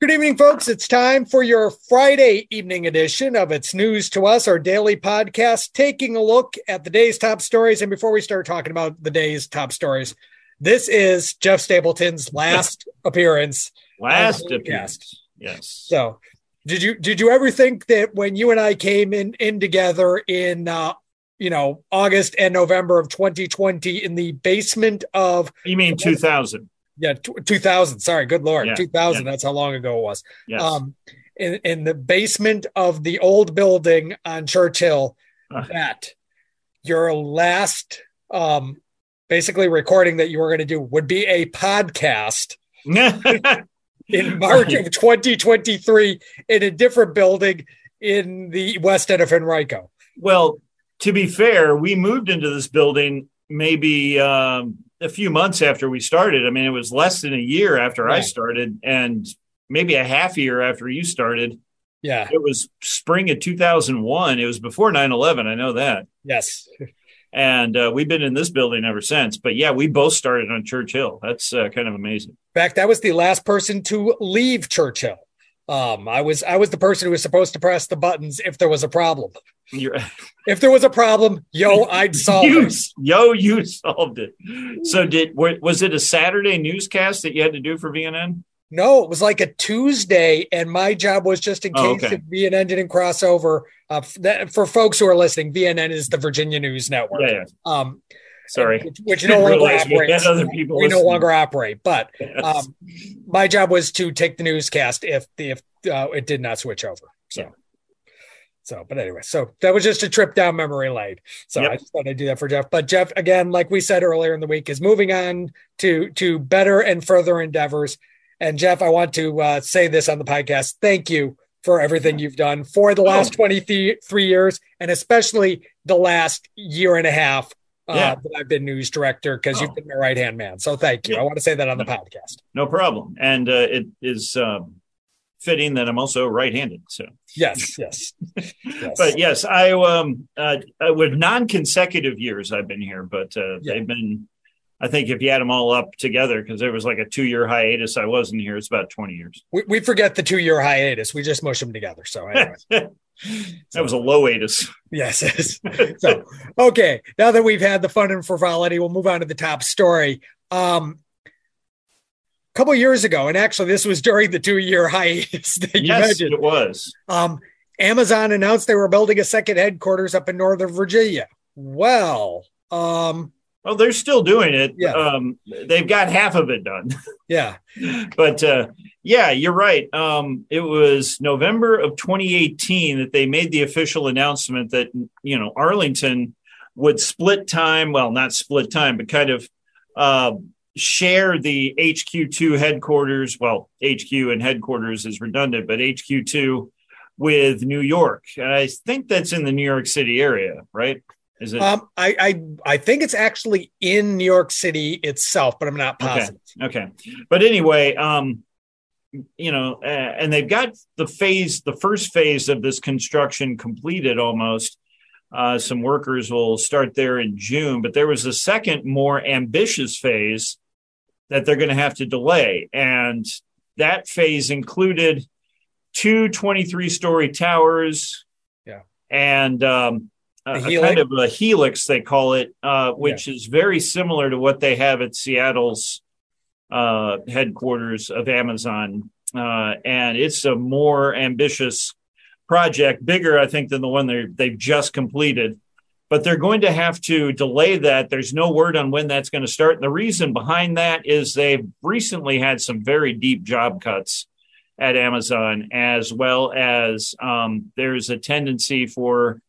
Good evening, folks. It's time for your Friday evening edition of It's News to Us, our daily podcast, taking a look at the day's top stories. And before we start talking about the day's top stories, this is Jeff Stapleton's last appearance. Last appearance. Yes. So, did you did you ever think that when you and I came in in together in uh, you know August and November of 2020 in the basement of You mean 2000? Yeah, t- 2000. Sorry, good lord, Yeah, 2000. yeah. That's how long ago it was. Yes. Um, in, in the basement of the old building on Church Hill, Uh. that your last, um, basically recording that you were going to do would be a podcast in March of 2023 in a different building in the west end of Henrico. well, to be fair, we moved into this building maybe um, a few months after we started. I mean, it was less than a year after I started, and maybe a half year after you started. Yeah. It was spring of 2001. It was before 9 11. I know that. Yes. And uh, we've been in this building ever since. But yeah, we both started on Church Hill. That's uh, kind of amazing. In fact, that was the last person to leave Church Hill. Um, I was I was the person who was supposed to press the buttons if there was a problem. You're, If there was a problem, yo, I'd solve you, it. yo, you solved it. So did was it a Saturday newscast that you had to do for VNN? No, it was like a Tuesday, and my job was just in Oh, case okay. if VNN didn't cross over. Uh, that, for folks who are listening, VNN is the Virginia News Network. Yeah, yeah. Um, Sorry. which, which no longer operates. other people we no longer operate, but Yes. um, my job was to take the newscast if the if uh, it did not switch over. So, Yeah. so, but anyway, so that was just a trip down memory lane. So Yep. I just thought I'd do that for Jeff. But Jeff, again, like we said earlier in the week, is moving on to to better and further endeavors. And Jeff, I want to uh, say this on the podcast. Thank you for everything you've done for the last Oh. 23 years, and especially the last year and a half. Uh, Yeah. that I've been news director because Oh. you've been my right hand man. So thank you. I want to say that on the podcast. no problem. And uh, it is um, fitting that I'm also right-handed. So, Yes, yes. yes. but yes, I um uh, uh, with non-consecutive years I've been here, but uh, Yeah. they've been. I think if you add them all up together, because there was like a two-year hiatus, I wasn't here. It's about twenty years. we, we forget the two year hiatus. We just mush them together. So anyway, that was a low atus. yes. yes. So okay, now that we've had the fun and frivolity, we'll move on to the top story. Um, a couple years ago, and actually this was during the two year hiatus that you yes, mentioned. it was. Um, Amazon announced they were building a second headquarters up in Northern Virginia. Well, um, Well, they're still doing it. Yeah. Um, they've got half of it done. yeah, but uh, yeah, you're right. Um, it was November of 2018 that they made the official announcement that you know Arlington would split time. Well, not split time, but kind of uh, share the HQ2 headquarters. Well, HQ and headquarters is redundant, but HQ2 with New York. And I think that's in the New York City area, right? Is it? um, I, I I think it's actually in New York City itself, but I'm not positive. Okay. But anyway, um, you know, uh, and they've got the phase, the first phase of this construction completed almost. Uh, some workers will start there in June, but there was a second, more ambitious phase that they're going to have to delay. And that phase included two 23 story towers. Yeah. And, um, a, A kind of a helix, they call it, uh, which is very similar to what they have at Seattle's uh, headquarters of Amazon. Uh, and it's a more ambitious project, bigger, I think, than the one they they've just completed. But they're going to have to delay that. There's no word on when that's going to start. And the reason behind that is they've recently had some very deep job cuts at Amazon, as well as um, there's a tendency for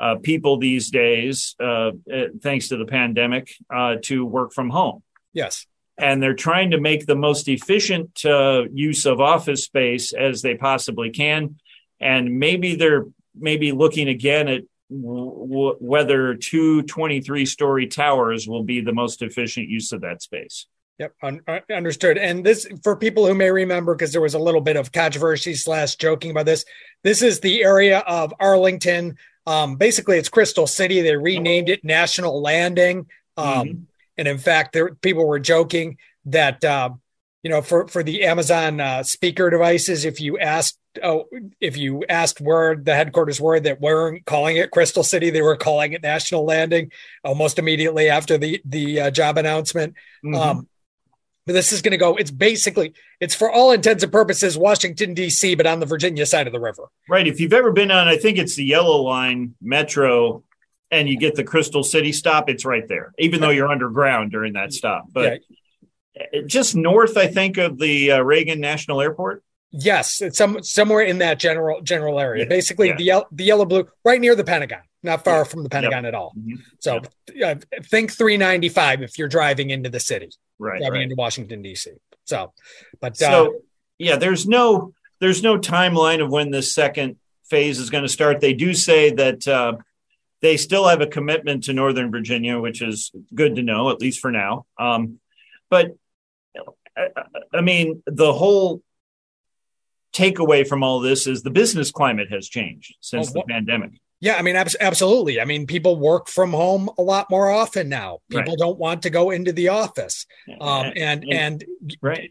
uh, people these days, uh, uh, thanks to the pandemic, uh, to work from home. Yes. and they're trying to make the most efficient uh, use of office space as they possibly can. And maybe they're maybe looking again at w- whether two 23 story towers will be the most efficient use of that space. Yep, un- uh, understood. And this, for people who may remember, because there was a little bit of controversy slash joking about this, this is the area of Arlington. Um, basically, it's Crystal City. They renamed it National Landing. Um, mm-hmm. And in fact, there people were joking that uh, you know for for the Amazon uh, speaker devices, if you asked oh, if you asked where the headquarters were, that weren't calling it Crystal City, they were calling it National Landing almost immediately after the the uh, job announcement. Mm-hmm. Um, this is going to go. It's basically it's for all intents and purposes Washington D.C., but on the Virginia side of the river. Right. If you've ever been on, I think it's the Yellow Line Metro, and you get the Crystal City stop, it's right there. Even though you're underground during that stop, but yeah. just north, I think, of the uh, Reagan National Airport. Yes, it's some somewhere in that general general area. Yeah. Basically, yeah. the yellow, the yellow blue, right near the Pentagon, not far from the Pentagon yep. at all. Mm-hmm. So yep. uh, think 395 if you're driving into the city right, driving right. into Washington D.C. So, but so uh, yeah, there's no there's no timeline of when this second phase is going to start. They do say that uh, they still have a commitment to Northern Virginia, which is good to know, at least for now. Um, but I, I mean, the whole takeaway from all this is the business climate has changed since the pandemic. Yeah, I mean, absolutely. I mean, people work from home a lot more often now. People right. don't want to go into the office, um, and and right,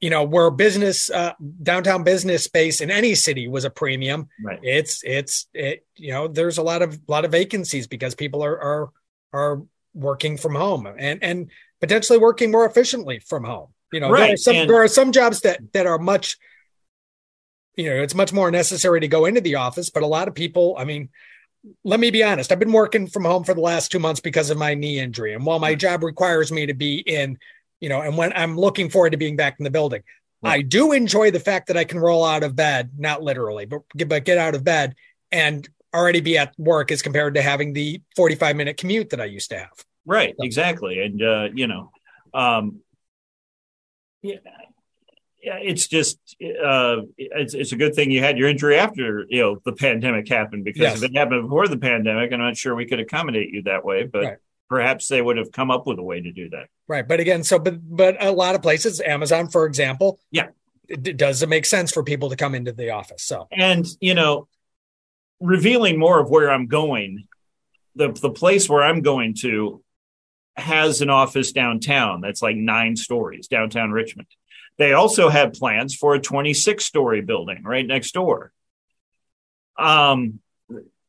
you know, where business uh, downtown business space in any city was a premium. Right. It's it's it. You know, there's a lot of lot of vacancies because people are are are working from home and and potentially working more efficiently from home. You know, right. there are some and- there are some jobs that that are much you know, it's much more necessary to go into the office. But a lot of people, I mean, let me be honest, I've been working from home for the last two months because of my knee injury. And while my job requires me to be in, you know, and when I'm looking forward to being back in the building, right. I do enjoy the fact that I can roll out of bed, not literally, but, but get out of bed and already be at work as compared to having the 45 minute commute that I used to have. Right, so. exactly. And, uh, you know, um, yeah, it's just uh, it's, it's a good thing you had your injury after you know the pandemic happened because yes. if it happened before the pandemic, I'm not sure we could accommodate you that way, but right. perhaps they would have come up with a way to do that. Right, but again, so but but a lot of places, Amazon, for example, yeah, it, does it make sense for people to come into the office? So and you know, revealing more of where I'm going, the the place where I'm going to has an office downtown that's like nine stories downtown Richmond they also had plans for a 26 story building right next door. Um,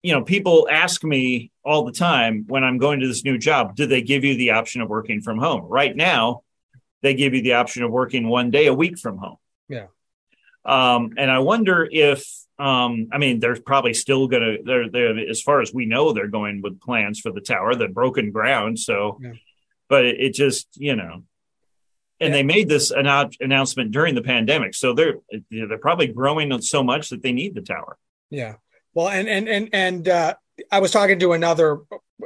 you know, people ask me all the time when I'm going to this new job, do they give you the option of working from home? Right now, they give you the option of working one day a week from home. Yeah. Um, and I wonder if, um, I mean, they're probably still going to, they're, they're, as far as we know, they're going with plans for the tower, the broken ground. So, yeah. but it, it just, you know, and they made this an- announcement during the pandemic so they're they're probably growing so much that they need the tower yeah well and and and and uh, i was talking to another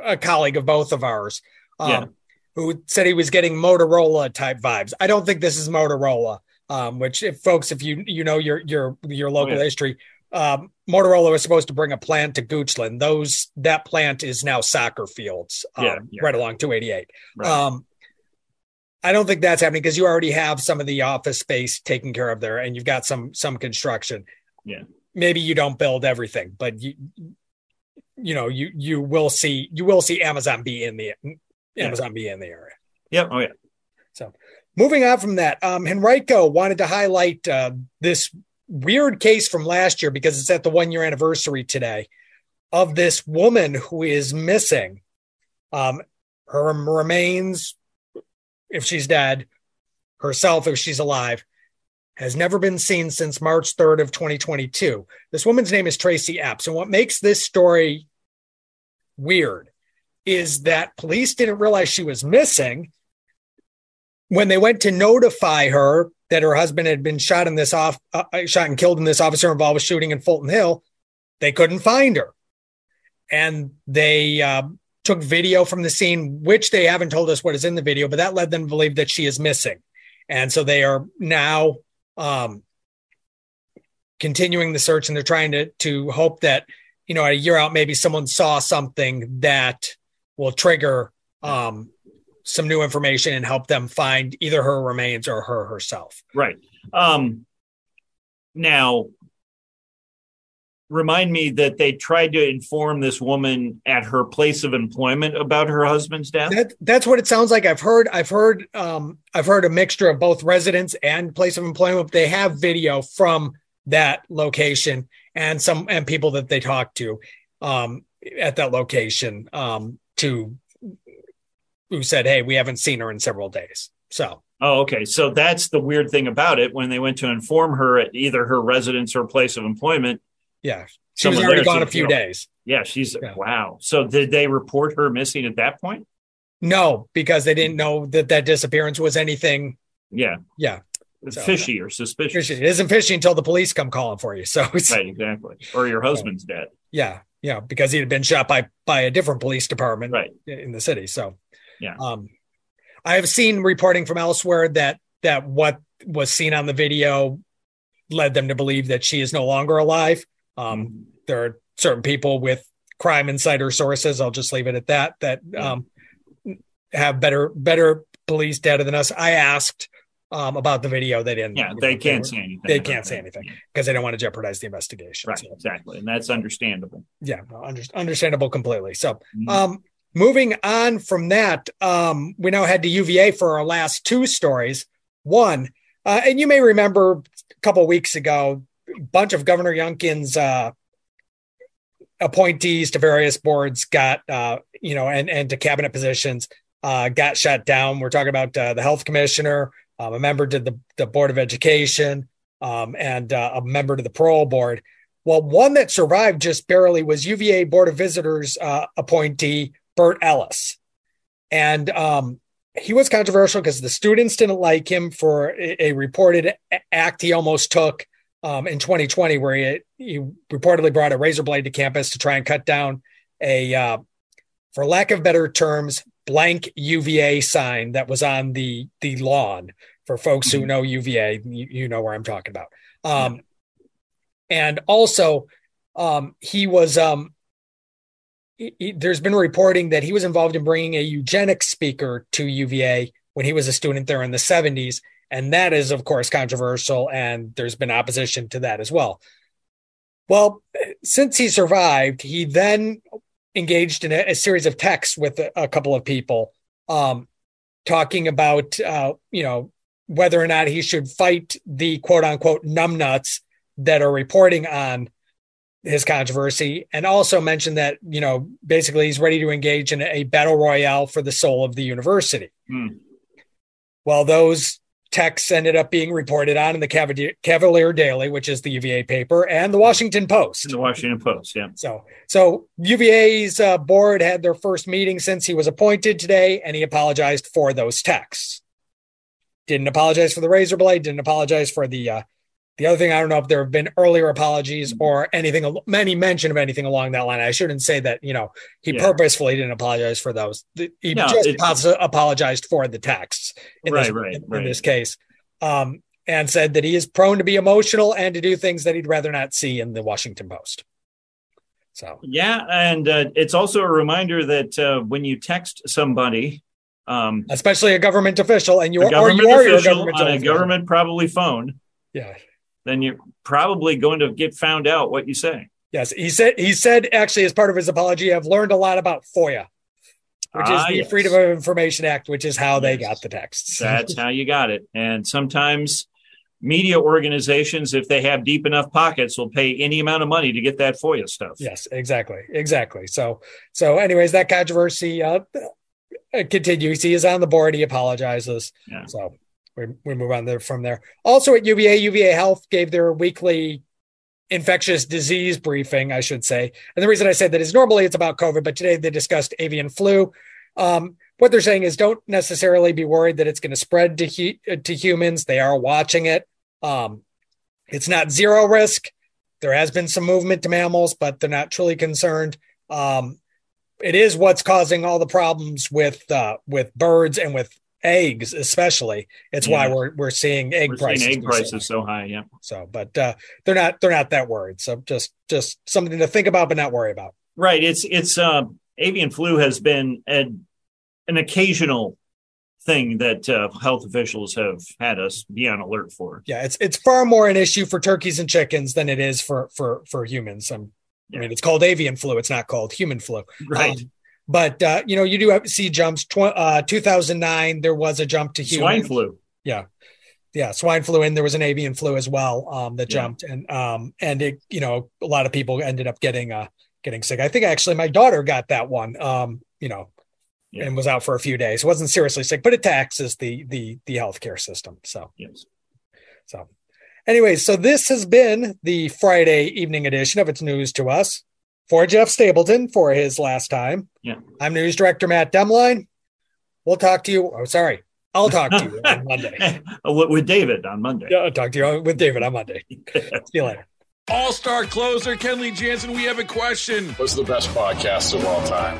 a colleague of both of ours um, yeah. who said he was getting motorola type vibes i don't think this is motorola um, which if folks if you you know your your your local oh, yeah. history um, Motorola was supposed to bring a plant to Goochland. Those that plant is now soccer fields, um, yeah, yeah. right along 288. Right. Um, I don't think that's happening because you already have some of the office space taken care of there, and you've got some some construction. Yeah, maybe you don't build everything, but you you know you you will see you will see Amazon be in the Amazon yeah. be in the area. Yep. Oh yeah. So moving on from that, um, Henrico wanted to highlight uh, this weird case from last year because it's at the one year anniversary today of this woman who is missing. Um, her remains if she's dead, herself if she's alive, has never been seen since March 3rd of 2022. This woman's name is Tracy Epps. And what makes this story weird is that police didn't realize she was missing when they went to notify her that her husband had been shot in this off uh, uh shot and killed in this officer involved with shooting in Fulton Hill. They couldn't find her, and they uh, took video from the scene, which they haven't told us what is in the video, but that led them to believe that she is missing. And so they are now um, continuing the search and they're trying to to hope that you know a year out maybe someone saw something that will trigger um, some new information and help them find either her remains or her herself. Right. Um, now, remind me that they tried to inform this woman at her place of employment about her husband's death. That, that's what it sounds like. I've heard. I've heard. Um, I've heard a mixture of both residence and place of employment. They have video from that location and some and people that they talked to um, at that location um, to who said, "Hey, we haven't seen her in several days." So, oh, okay. So that's the weird thing about it. When they went to inform her at either her residence or place of employment, yeah, she was already gone a few days. Yeah, she's yeah. wow. So did they report her missing at that point? No, because they didn't know that that disappearance was anything. Yeah, yeah so, fishy or suspicious. Fishy. It isn't fishy until the police come calling for you. So it's right, exactly. Or your husband's dead. Yeah, yeah, because he had been shot by by a different police department right. in the city. So yeah, um, I have seen reporting from elsewhere that that what was seen on the video led them to believe that she is no longer alive. Um, mm-hmm. There are certain people with crime insider sources. I'll just leave it at that. That um, have better better police data than us. I asked um, about the video. They didn't. Yeah, they know, can't they say anything. They can't say anything because they don't want to jeopardize the investigation. Right, so. exactly, and that's understandable. Yeah, under, understandable completely. So, mm-hmm. um, moving on from that, um, we now head to UVA for our last two stories. One, uh, and you may remember a couple weeks ago, bunch of Governor Youngkin's uh, appointees to various boards got, uh, you know, and and to cabinet positions uh, got shut down. We're talking about uh, the health commissioner, um, a member to the, the Board of Education, um, and uh, a member to the parole board. Well, one that survived just barely was UVA Board of Visitors uh, appointee Bert Ellis. And um, he was controversial because the students didn't like him for a reported act he almost took um, in 2020, where he, he, reportedly brought a razor blade to campus to try and cut down a, uh, for lack of better terms, blank UVA sign that was on the the lawn for folks who mm-hmm. know UVA. You, you know where I'm talking about. Um, and also, um, he was. Um, he, he, there's been reporting that he was involved in bringing a eugenics speaker to UVA when he was a student there in the 70s, and that is, of course, controversial. And there's been opposition to that as well. Well, since he survived, he then engaged in a, a series of texts with a, a couple of people, um, talking about uh, you know whether or not he should fight the quote unquote numbnuts that are reporting on his controversy, and also mentioned that you know basically he's ready to engage in a battle royale for the soul of the university. Hmm. Well, those texts ended up being reported on in the Cavalier, Cavalier Daily, which is the UVA paper, and the Washington Post. The Washington Post, yeah. So, so UVA's uh, board had their first meeting since he was appointed today, and he apologized for those texts. Didn't apologize for the razor blade. Didn't apologize for the uh, the other thing, I don't know if there have been earlier apologies or anything, many mention of anything along that line. I shouldn't say that, you know, he yeah. purposefully didn't apologize for those. He no, just apologized for the texts in, right, this, right, in, right. in this case. Um, and said that he is prone to be emotional and to do things that he'd rather not see in the Washington Post. So, yeah. And uh, it's also a reminder that uh, when you text somebody, um, especially a government official, and you are, or you are your government on a government probably phone. Yeah then you're probably going to get found out what you say. Yes, he said. He said actually, as part of his apology, I've learned a lot about FOIA, which ah, is the yes. Freedom of Information Act, which is how yes. they got the texts. That's how you got it. And sometimes media organizations, if they have deep enough pockets, will pay any amount of money to get that FOIA stuff. Yes, exactly, exactly. So, so, anyways, that controversy uh, continues. He is on the board. He apologizes. Yeah. So we, we move on there from there. Also at UVA, UVA Health gave their weekly infectious disease briefing, I should say. And the reason I said that is normally it's about COVID, but today they discussed avian flu. Um, what they're saying is don't necessarily be worried that it's going to spread to he- to humans. They are watching it. Um, it's not zero risk. There has been some movement to mammals, but they're not truly concerned. Um, it is what's causing all the problems with uh, with birds and with eggs, especially. It's yeah. why we're we're seeing egg we're prices. Egg prices so high, yeah. So, but uh, they're not they're not that worried. So just just something to think about, but not worry about. Right. It's it's uh, avian flu has been an an occasional thing that uh, health officials have had us be on alert for. Yeah, it's it's far more an issue for turkeys and chickens than it is for for for humans. I'm, yeah. I mean, it's called avian flu. It's not called human flu. Right. Um, but uh, you know, you do have, see jumps. Tw- uh, 2009, there was a jump to human. swine flu. Yeah, yeah, swine flu, and there was an avian flu as well um, that yeah. jumped, and um, and it, you know, a lot of people ended up getting uh, getting sick. I think actually my daughter got that one. Um, you know, yeah. and was out for a few days. wasn't seriously sick, but it taxes the the the healthcare system. So yes. So, anyways, so this has been the Friday evening edition of It's News to Us for Jeff Stapleton for his last time. Yeah. I'm news director Matt Demline. We'll talk to you. Oh, sorry. I'll talk to you on Monday. Uh, with David on Monday. Yeah, I'll talk to you with David on Monday. See you later. All star closer Kenley Jansen, we have a question. What's the best podcast of all time?